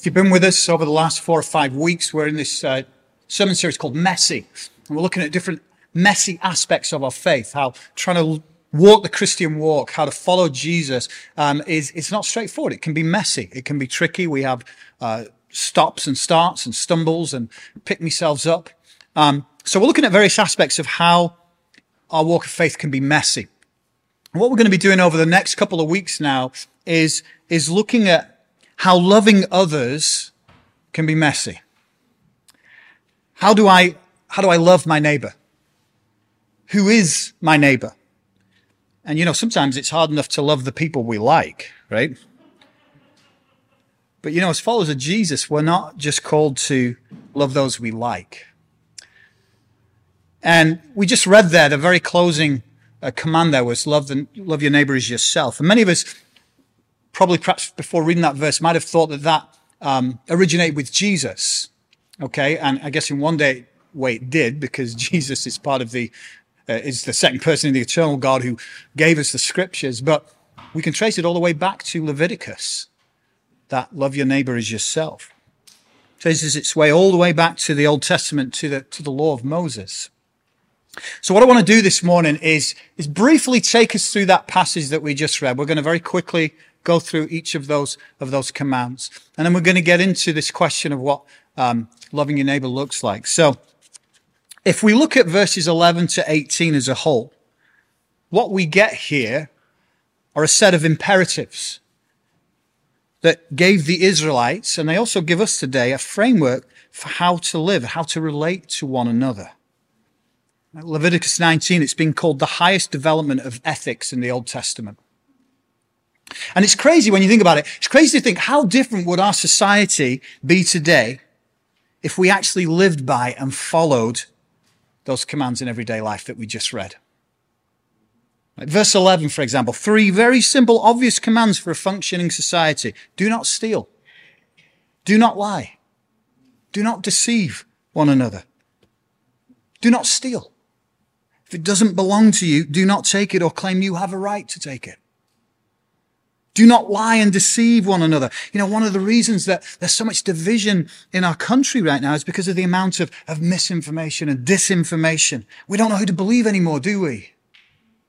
If you've been with us over the last four or five weeks, we're in this uh, sermon series called Messy. And we're looking at different messy aspects of our faith, how trying to walk the Christian walk, how to follow Jesus, um, is it's not straightforward. It can be messy. It can be tricky. We have uh, stops and starts and stumbles and pick myself up. Um, so we're looking at various aspects of how our walk of faith can be messy. What we're going to be doing over the next couple of weeks now is, is looking at how loving others can be messy. How do I, how do I love my neighbor? Who is my neighbor? And you know, sometimes it's hard enough to love the people we like, right? But you know, as followers of Jesus, we're not just called to love those we like. And we just read there, the very closing uh, command there was love, the, love your neighbor as yourself. And many of us probably perhaps before reading that verse might have thought that that um, originated with Jesus. Okay, and I guess in one day way it did because Jesus is part of the uh, is the second person in the eternal God who gave us the scriptures. But we can trace it all the way back to Leviticus, that love your neighbor as yourself. Traces its way all the way back to the Old Testament, to the to the law of Moses. So what I want to do this morning is, is briefly take us through that passage that we just read. We're going to very quickly go through each of those of those commands, and then we're going to get into this question of what um, loving your neighbor looks like. So, if we look at verses 11 to 18 as a whole, what we get here are a set of imperatives that gave the Israelites, and they also give us today, a framework for how to live, how to relate to one another. Leviticus 19, it's been called the highest development of ethics in the Old Testament. And it's crazy when you think about it. It's crazy to think how different would our society be today if we actually lived by and followed those commands in everyday life that we just read. Like verse 11, for example, three very simple, obvious commands for a functioning society. Do not steal. Do not lie. Do not deceive one another. Do not steal. If it doesn't belong to you, do not take it or claim you have a right to take it. Do not lie and deceive one another. You know, one of the reasons that there's so much division in our country right now is because of the amount of, of misinformation and disinformation. We don't know who to believe anymore, do we?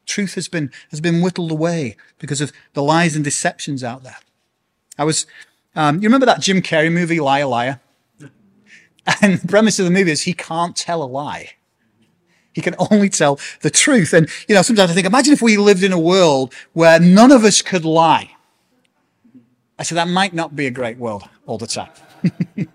Truth has been, has been whittled away because of the lies and deceptions out there. I was, um, you remember that Jim Carrey movie, Liar Liar? And the premise of the movie is he can't tell a lie. He can only tell the truth. And, you know, sometimes I think, imagine if we lived in a world where none of us could lie. I said, that might not be a great world all the time.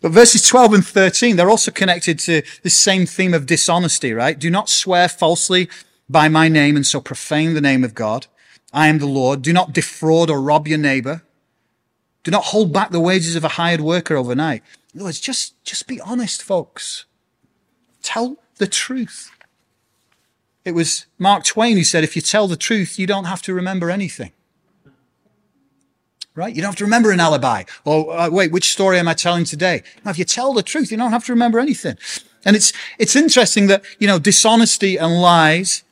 but verses 12 and 13, they're also connected to this same theme of dishonesty, right? Do not swear falsely by my name and so profane the name of God. I am the Lord. Do not defraud or rob your neighbor. Do not hold back the wages of a hired worker overnight. In other words, just, just be honest, folks. Tell the truth. It was Mark Twain who said, if you tell the truth, you don't have to remember anything. Right? You don't have to remember an alibi. Or, uh, wait, which story am I telling today? Now, if you tell the truth, you don't have to remember anything. And it's, it's interesting that, you know, dishonesty and lies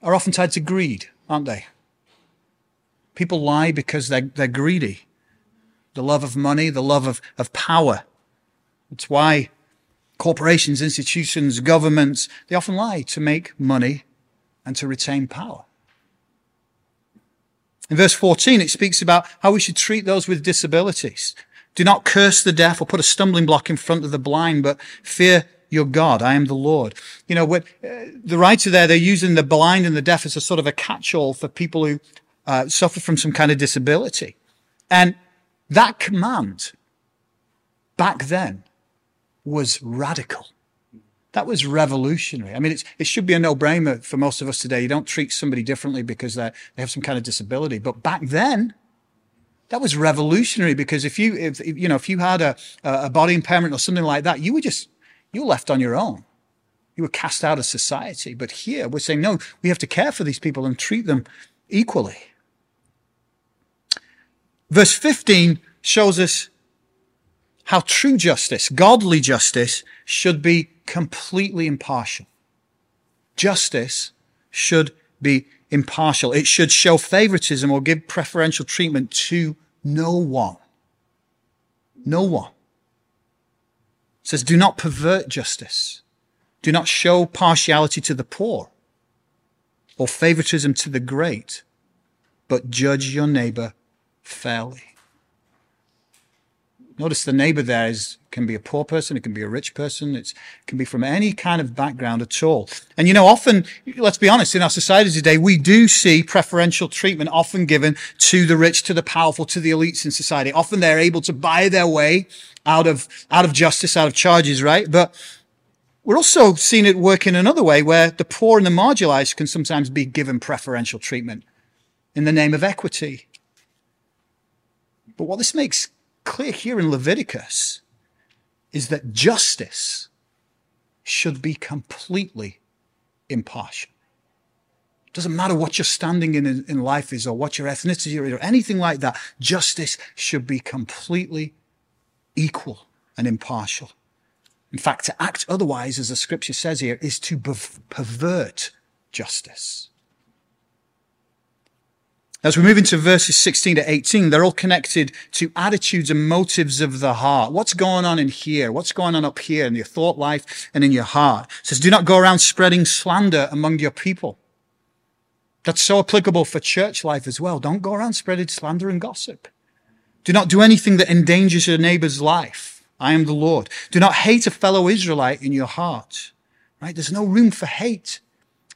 are often tied to greed, aren't they? People lie because they're, they're greedy. The love of money, the love of, of power. It's why corporations, institutions, governments, they often lie to make money and to retain power. In verse 14, it speaks about how we should treat those with disabilities. Do not curse the deaf or put a stumbling block in front of the blind, but fear your God. I am the Lord. You know, uh, the writer there, they're using the blind and the deaf as a sort of a catch-all for people who uh, suffer from some kind of disability. And that command back then was radical. That was revolutionary. I mean, it should be a no-brainer for most of us today. You don't treat somebody differently because they have some kind of disability. But back then, that was revolutionary because if you, if, you know, if you had a, a body impairment or something like that, you were just, you were left on your own. You were cast out of society. But here we're saying, no, we have to care for these people and treat them equally. Verse 15 shows us how true justice, godly justice, should be completely impartial. Justice should be impartial. It should show favoritism or give preferential treatment to no one. No one. It says, do not pervert justice. Do not show partiality to the poor or favoritism to the great, but judge your neighbor fairly. Notice the neighbor there is, can be a poor person, it can be a rich person, it can be from any kind of background at all. And you know, often, let's be honest, in our society today, we do see preferential treatment often given to the rich, to the powerful, to the elites in society. Often they're able to buy their way out of, out of justice, out of charges, right? But we're also seeing it work in another way where the poor and the marginalized can sometimes be given preferential treatment in the name of equity. But what this makes clear here in Leviticus is that justice should be completely impartial. It doesn't matter what your standing in, in life is or what your ethnicity is or anything like that. Justice should be completely equal and impartial. In fact, to act otherwise, as the scripture says here, is to pervert justice. As we move into verses 16 to 18, they're all connected to attitudes and motives of the heart. What's going on in here? What's going on up here in your thought life and in your heart? It says, do not go around spreading slander among your people. That's so applicable for church life as well. Don't go around spreading slander and gossip. Do not do anything that endangers your neighbor's life. I am the Lord. Do not hate a fellow Israelite in your heart. Right? There's no room for hate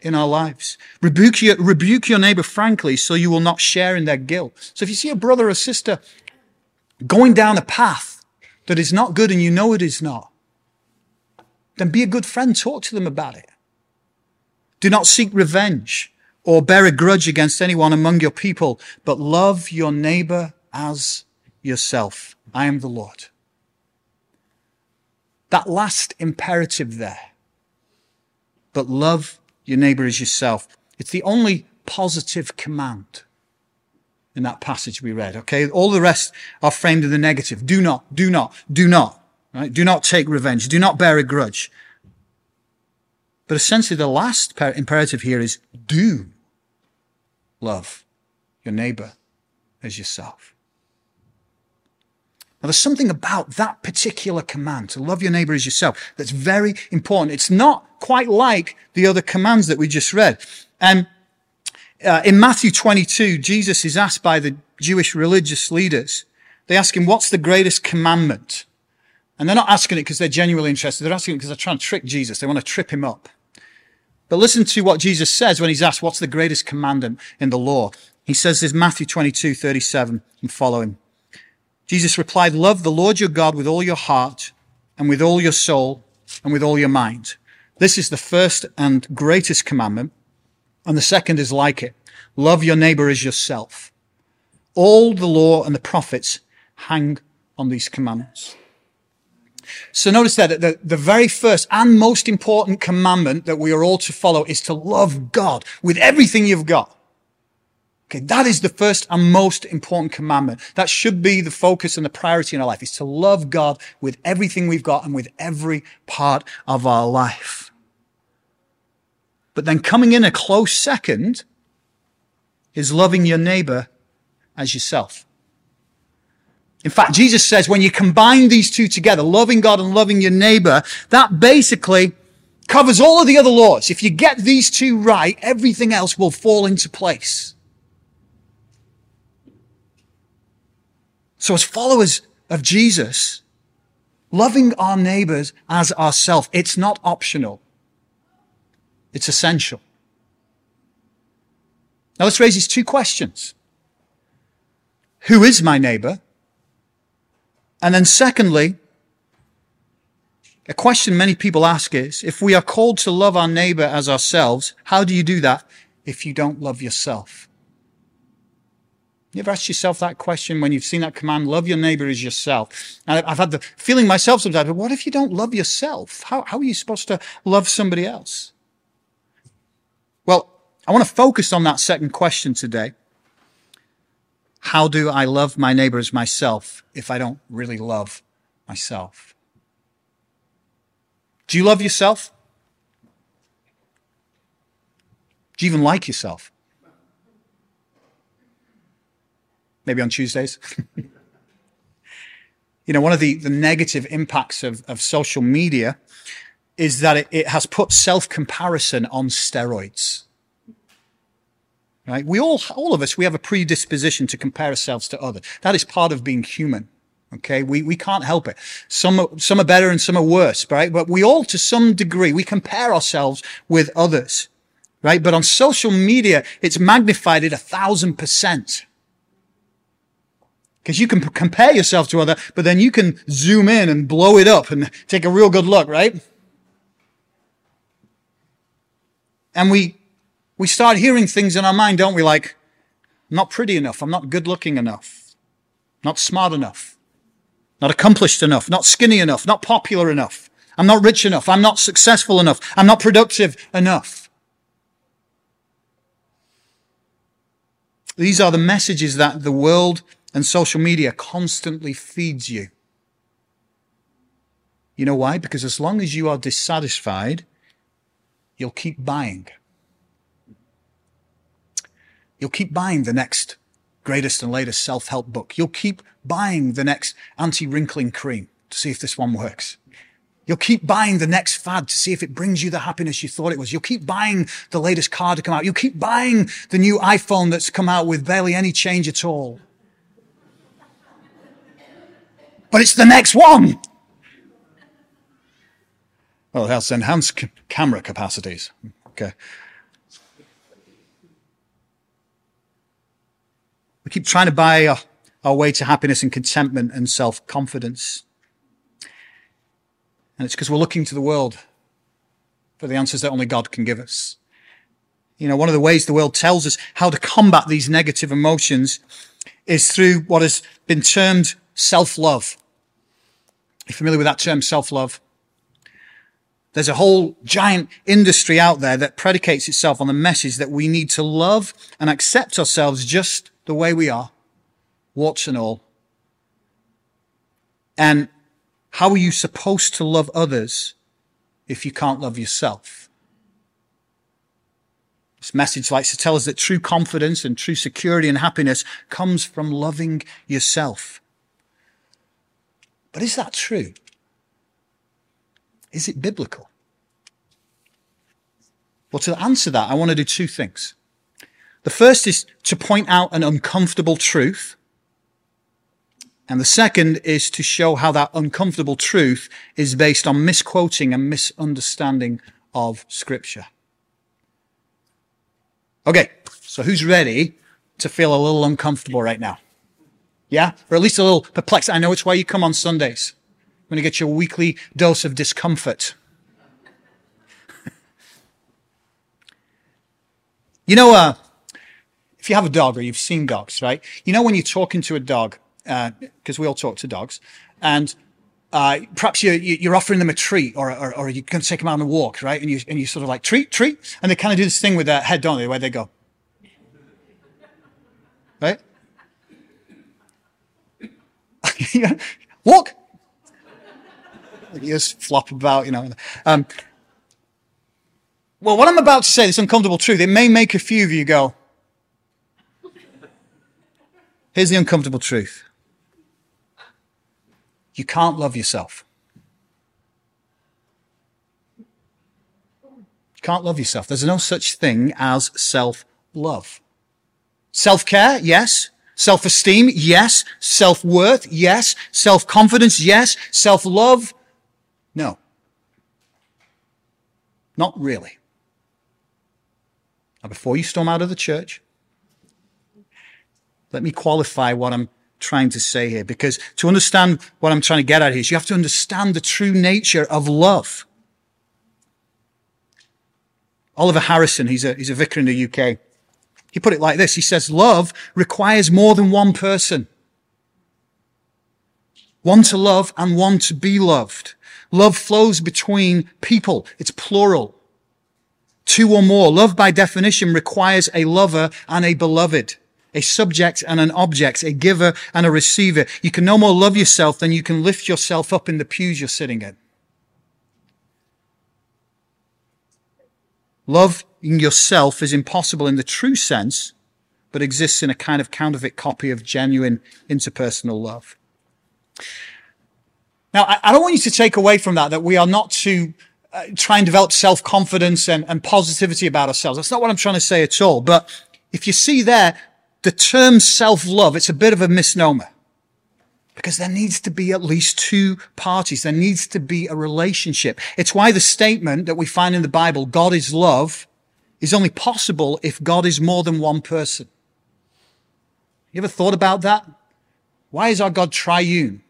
in our lives. Rebuke your, rebuke your neighbor frankly so you will not share in their guilt. So if you see a brother or sister going down a path that is not good and you know it is not, then be a good friend. Talk to them about it. Do not seek revenge or bear a grudge against anyone among your people, but love your neighbor as yourself. I am the Lord. That last imperative there, but love your neighbor as yourself. It's the only positive command in that passage we read. Okay. All the rest are framed in the negative. Do not, do not, do not, right? Do not take revenge. Do not bear a grudge. But essentially the last imperative here is do love your neighbor as yourself. Now, there's something about that particular command to love your neighbor as yourself that's very important. It's not quite like the other commands that we just read. Um, uh, in Matthew 22, Jesus is asked by the Jewish religious leaders, they ask him, what's the greatest commandment? And they're not asking it because they're genuinely interested. They're asking it because they're trying to trick Jesus. They want to trip him up. But listen to what Jesus says when he's asked, what's the greatest commandment in the law? He says this, Matthew 22, 37 and following. Jesus replied, Love the Lord your God with all your heart and with all your soul and with all your mind. This is the first and greatest commandment. And the second is like it. Love your neighbor as yourself. All the law and the prophets hang on these commandments. So notice that the, the very first and most important commandment that we are all to follow is to love God with everything you've got. Okay, that is the first and most important commandment. That should be the focus and the priority in our life is to love God with everything we've got and with every part of our life. But then coming in a close second is loving your neighbor as yourself. In fact, Jesus says when you combine these two together, loving God and loving your neighbor, that basically covers all of the other laws. If you get these two right, everything else will fall into place. So as followers of Jesus, loving our neighbors as ourselves, it's not optional. It's essential. Now let's raise these two questions. Who is my neighbor? And then secondly, a question many people ask is, if we are called to love our neighbor as ourselves, how do you do that if you don't love yourself? You ever asked yourself that question when you've seen that command, love your neighbor as yourself? And I've had the feeling myself sometimes, but what if you don't love yourself? How, how are you supposed to love somebody else? Well, I want to focus on that second question today. How do I love my neighbor as myself if I don't really love myself? Do you love yourself? Do you even like yourself? Maybe on Tuesdays. You know, one of the, the negative impacts of, of social media is that it, it has put self-comparison on steroids. Right? We all, all of us, we have a predisposition to compare ourselves to others. That is part of being human. Okay. We, we can't help it. Some, some are better and some are worse, right? But we all, to some degree, we compare ourselves with others, right? But on social media, it's magnified at a thousand percent. Because you can p- compare yourself to other, but then you can zoom in and blow it up and take a real good look, right? And we, we start hearing things in our mind, don't we? Like, I'm not pretty enough. I'm not good looking enough. Not smart enough. Not accomplished enough. Not skinny enough. Not popular enough. I'm not rich enough. I'm not successful enough. I'm not productive enough. These are the messages that the world and social media constantly feeds you. You know why? Because as long as you are dissatisfied, you'll keep buying. You'll keep buying the next greatest and latest self-help book. You'll keep buying the next anti-wrinkling cream to see if this one works. You'll keep buying the next fad to see if it brings you the happiness you thought it was. You'll keep buying the latest car to come out. You'll keep buying the new iPhone that's come out with barely any change at all. But it's the next one. Well, it has enhanced c- camera capacities. Okay. We keep trying to buy our, our way to happiness and contentment and self-confidence. And it's because we're looking to the world for the answers that only God can give us. You know, one of the ways the world tells us how to combat these negative emotions is through what has been termed self-love. Are you familiar with that term, self-love? There's a whole giant industry out there that predicates itself on the message that we need to love and accept ourselves just the way we are, warts and all. And how are you supposed to love others if you can't love yourself? This message likes to tell us that true confidence and true security and happiness comes from loving yourself. But is that true? Is it biblical? Well, to answer that, I want to do two things. The first is to point out an uncomfortable truth. And the second is to show how that uncomfortable truth is based on misquoting and misunderstanding of scripture. Okay. So who's ready to feel a little uncomfortable right now? Yeah? Or at least a little perplexed. I know it's why you come on Sundays. I'm going to get your weekly dose of discomfort. you know, uh, if you have a dog or you've seen dogs, right? You know when you're talking to a dog, because uh, we all talk to dogs, and uh, perhaps you're, you're offering them a treat or, or, or you're going to take them out on a walk, right? And you, and you sort of like, treat, treat. And they kind of do this thing with their head, don't they? Where they go. Right? walk. You just flop about, you know. Um, well, what I'm about to say, this uncomfortable truth, it may make a few of you go, Here's the uncomfortable truth. You can't love yourself. You can't love yourself. There's no such thing as self-love. Self-care, yes. Self-esteem, yes. Self-worth, yes. Self-confidence, yes. Self-love, no. Not really. Now, before you storm out of the church, let me qualify what I'm trying to say here, because to understand what I'm trying to get at here is you have to understand the true nature of love. Oliver Harrison, he's a, he's a vicar in the UK. He put it like this. He says, love requires more than one person. One to love and one to be loved. Love flows between people. It's plural. Two or more. Love by definition requires a lover and a beloved a subject and an object, a giver and a receiver. You can no more love yourself than you can lift yourself up in the pews you're sitting in. Loving yourself is impossible in the true sense, but exists in a kind of counterfeit copy of genuine interpersonal love. Now, I, I don't want you to take away from that that we are not to uh, try and develop self-confidence and, and positivity about ourselves. That's not what I'm trying to say at all. But if you see there, the term self-love, it's a bit of a misnomer. Because there needs to be at least two parties. There needs to be a relationship. It's why the statement that we find in the Bible, God is love, is only possible if God is more than one person. You ever thought about that? Why is our God triune?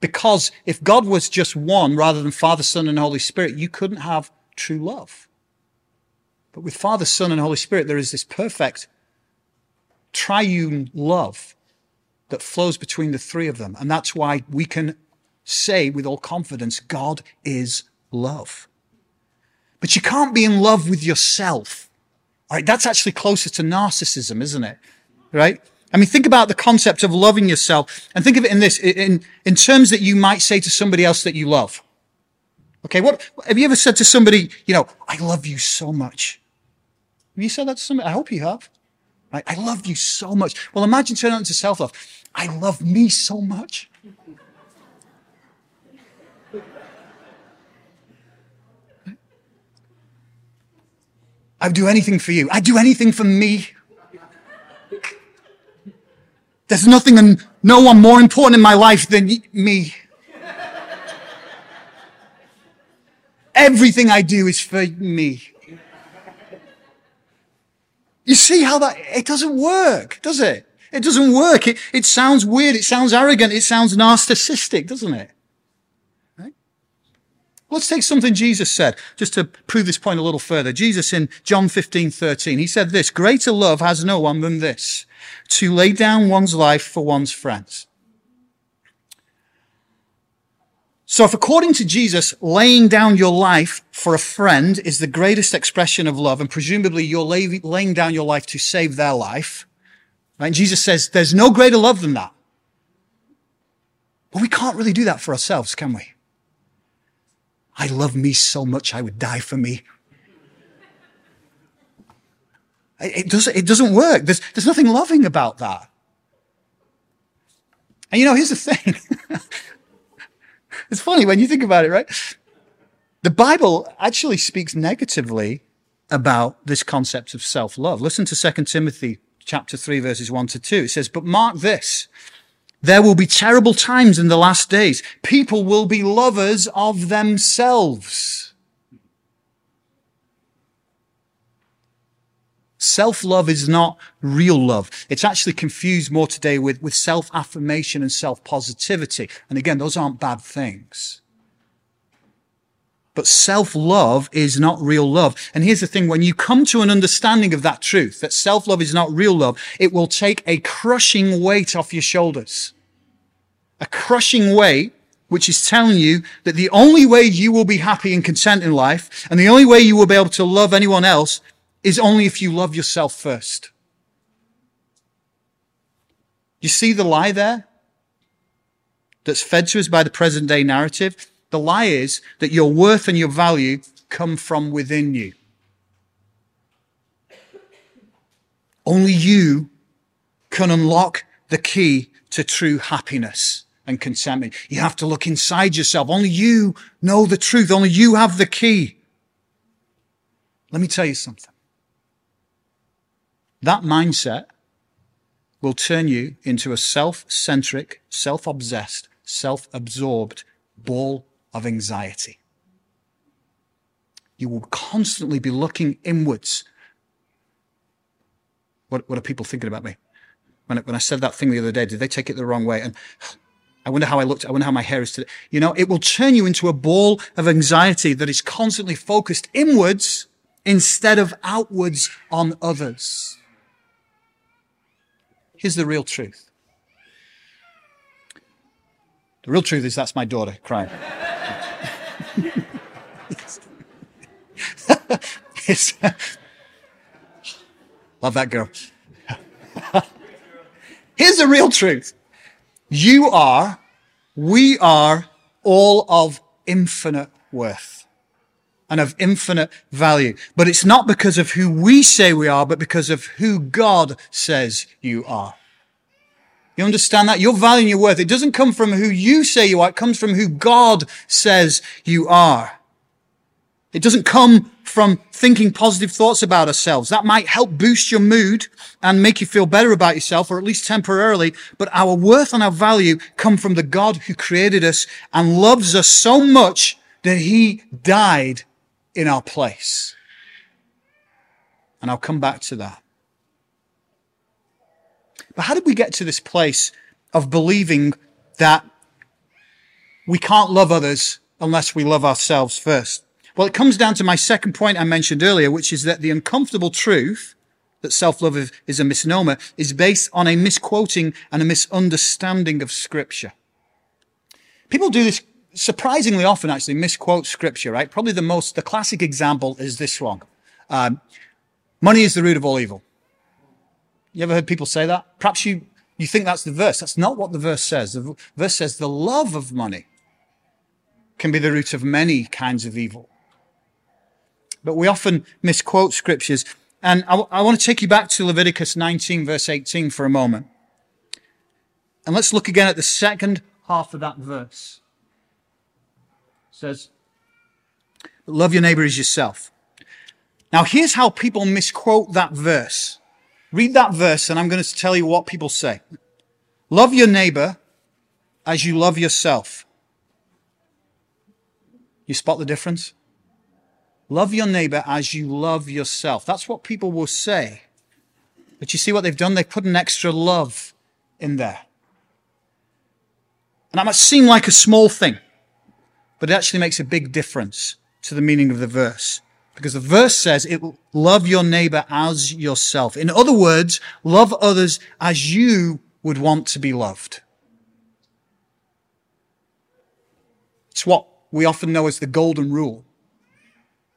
Because if God was just one rather than Father, Son, and Holy Spirit, you couldn't have true love. But with Father, Son, and Holy Spirit, there is this perfect triune love that flows between the three of them. And that's why we can say with all confidence, God is love. But you can't be in love with yourself. All right. That's actually closer to narcissism, isn't it? Right? I mean, think about the concept of loving yourself and think of it in this, in, in terms that you might say to somebody else that you love. Okay. What, have you ever said to somebody, you know, I love you so much? Have you said that to somebody? I hope you have. Right? I love you so much. Well, imagine turning on into self-love. I love me so much. I'd do anything for you. I'd do anything for me. There's nothing and no one more important in my life than me. Everything I do is for me. You see how that, it doesn't work, does it? It doesn't work. It, it sounds weird. It sounds arrogant. It sounds narcissistic, doesn't it? Right? Let's take something Jesus said, just to prove this point a little further. Jesus in John 15, 13, he said this, greater love has no one than this, to lay down one's life for one's friends. So if according to Jesus, laying down your life for a friend is the greatest expression of love, and presumably you're lay, laying down your life to save their life, right? And Jesus says there's no greater love than that. But we can't really do that for ourselves, can we? I love me so much I would die for me. It doesn't, it doesn't work. There's, there's nothing loving about that. And you know, here's the thing. It's funny when you think about it, right? The Bible actually speaks negatively about this concept of self-love. Listen to 2 Timothy chapter 3 verses 1 to 2. It says, but mark this. There will be terrible times in the last days. People will be lovers of themselves. Self-love is not real love. It's actually confused more today with, with self-affirmation and self-positivity. And again, those aren't bad things. But self-love is not real love. And here's the thing, when you come to an understanding of that truth, that self-love is not real love, it will take a crushing weight off your shoulders. A crushing weight which is telling you that the only way you will be happy and content in life, and the only way you will be able to love anyone else is only if you love yourself first. You see the lie there? That's fed to us by the present day narrative. The lie is that your worth and your value come from within you. Only you can unlock the key to true happiness and contentment. You have to look inside yourself. Only you know the truth. Only you have the key. Let me tell you something. That mindset will turn you into a self-centric, self-obsessed, self-absorbed ball of anxiety. You will constantly be looking inwards. What, what are people thinking about me? When, when I said that thing the other day, did they take it the wrong way? And I wonder how I looked. I wonder how my hair is today. You know, it will turn you into a ball of anxiety that is constantly focused inwards instead of outwards on others. Here's the real truth. The real truth is that's my daughter crying. love that girl. Here's the real truth. You are, we are all of infinite worth and of infinite value. But it's not because of who we say we are, but because of who God says you are. You understand that? Your value and your worth, it doesn't come from who you say you are. It comes from who God says you are. It doesn't come from thinking positive thoughts about ourselves. That might help boost your mood and make you feel better about yourself, or at least temporarily. But our worth and our value come from the God who created us and loves us so much that he died in our place. And I'll come back to that. But how did we get to this place of believing that we can't love others unless we love ourselves first? Well, it comes down to my second point I mentioned earlier, which is that the uncomfortable truth that self-love is a misnomer is based on a misquoting and a misunderstanding of scripture. People do this surprisingly often, actually, misquote scripture, right? Probably the most, the classic example is this one. Um, money is the root of all evil. You ever heard people say that? Perhaps you, you think that's the verse. That's not what the verse says. The verse says the love of money can be the root of many kinds of evil. But we often misquote scriptures. And I, I want to take you back to Leviticus 19 verse 18 for a moment. And let's look again at the second half of that verse. Says, love your neighbor as yourself. Now here's how people misquote that verse. Read that verse and I'm going to tell you what people say. Love your neighbor as you love yourself. You spot the difference? Love your neighbor as you love yourself. That's what people will say. But you see what they've done? They've put an extra love in there. And that might seem like a small thing, but it actually makes a big difference to the meaning of the verse. Because the verse says it love your neighbor as yourself. In other words, love others as you would want to be loved. It's what we often know as the golden rule.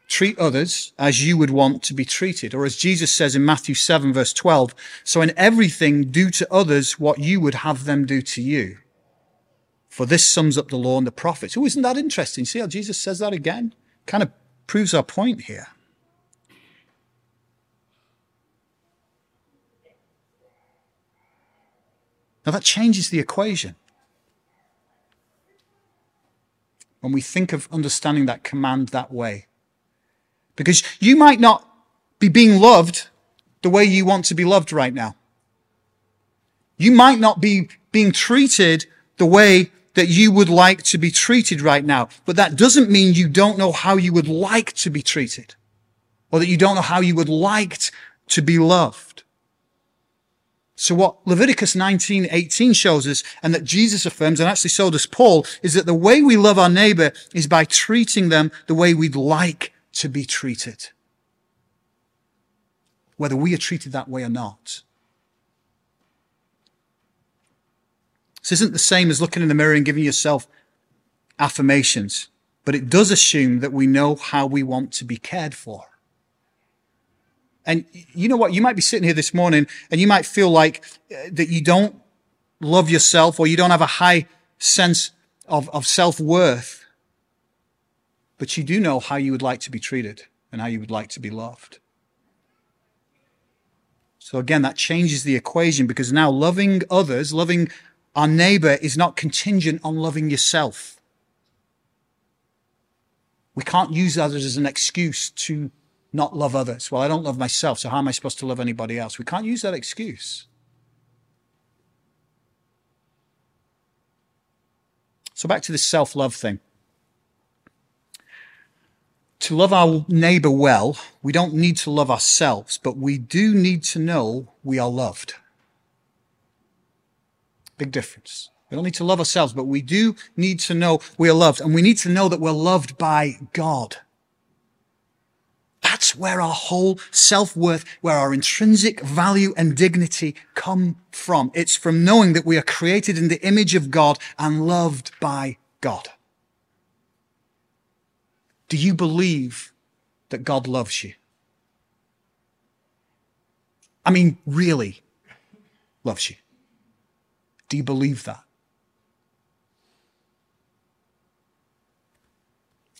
Treat others as you would want to be treated. Or as Jesus says in Matthew 7 verse 12, so in everything do to others what you would have them do to you. For this sums up the law and the prophets. Oh, isn't that interesting? See how Jesus says that again? Kind of proves our point here. Now that changes the equation. When we think of understanding that command that way. Because you might not be being loved the way you want to be loved right now. You might not be being treated the way that you would like to be treated right now. But that doesn't mean you don't know how you would like to be treated or that you don't know how you would like to be loved. So what Leviticus 19, 18 shows us and that Jesus affirms, and actually so does Paul, is that the way we love our neighbor is by treating them the way we'd like to be treated. Whether we are treated that way or not. This isn't the same as looking in the mirror and giving yourself affirmations, but it does assume that we know how we want to be cared for. And you know what? You might be sitting here this morning and you might feel like uh, that you don't love yourself or you don't have a high sense of, of self-worth, but you do know how you would like to be treated and how you would like to be loved. So again, that changes the equation because now loving others, loving our neighbor is not contingent on loving yourself. We can't use others as an excuse to not love others. Well, I don't love myself, so how am I supposed to love anybody else? We can't use that excuse. So back to this self-love thing. To love our neighbor well, we don't need to love ourselves, but we do need to know we are loved. Big difference. We don't need to love ourselves, but we do need to know we are loved. And we need to know that we're loved by God. That's where our whole self-worth, where our intrinsic value and dignity come from. It's from knowing that we are created in the image of God and loved by God. Do you believe that God loves you? I mean, really loves you. Do you believe that?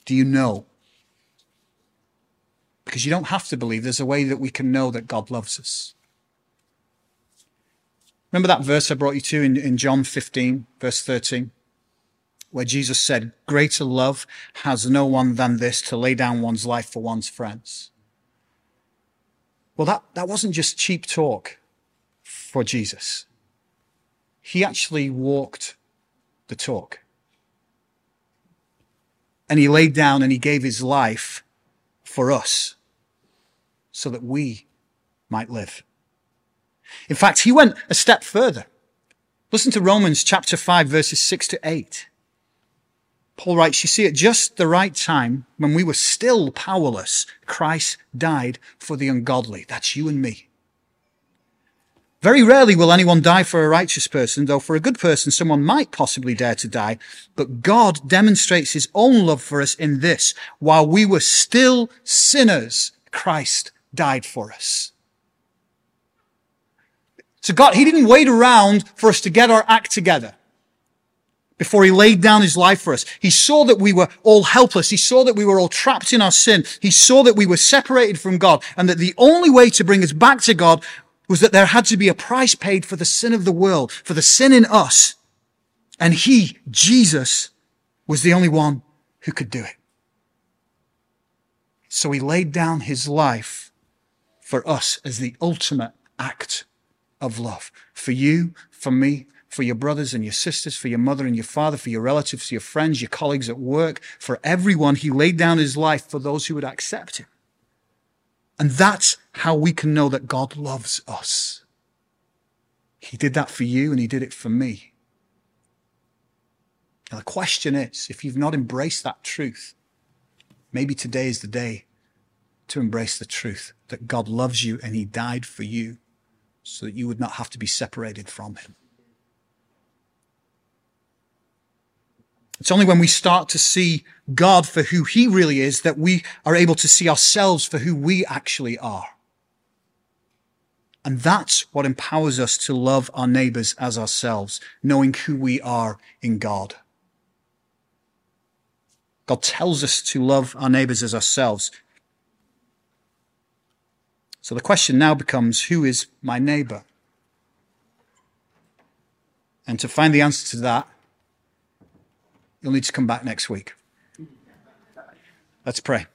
Do you know? Because you don't have to believe. There's a way that we can know that God loves us. Remember that verse I brought you to in, in John 15, verse 13, where Jesus said, Greater love has no one than this to lay down one's life for one's friends. Well, that, that wasn't just cheap talk for Jesus. He actually walked the talk. And he laid down and he gave his life for us so that we might live. In fact, he went a step further. Listen to Romans chapter 5 verses 6 to 8. Paul writes, you see, at just the right time, when we were still powerless, Christ died for the ungodly. That's you and me. Very rarely will anyone die for a righteous person, though for a good person someone might possibly dare to die. But God demonstrates his own love for us in this. While we were still sinners, Christ died for us. So God, He didn't wait around for us to get our act together before He laid down His life for us. He saw that we were all helpless. He saw that we were all trapped in our sin. He saw that we were separated from God and that the only way to bring us back to God was that there had to be a price paid for the sin of the world, for the sin in us. And He, Jesus, was the only one who could do it. So He laid down His life for us as the ultimate act of love. For you, for me, for your brothers and your sisters, for your mother and your father, for your relatives, your friends, your colleagues at work, for everyone. He laid down his life for those who would accept him. And that's how we can know that God loves us. He did that for you and he did it for me. Now the question is, if you've not embraced that truth, maybe today is the day to embrace the truth that God loves you and he died for you so that you would not have to be separated from him. It's only when we start to see God for who he really is that we are able to see ourselves for who we actually are. And that's what empowers us to love our neighbors as ourselves, knowing who we are in God. God tells us to love our neighbors as ourselves. So the question now becomes who is my neighbor? And to find the answer to that, you'll need to come back next week. Let's pray.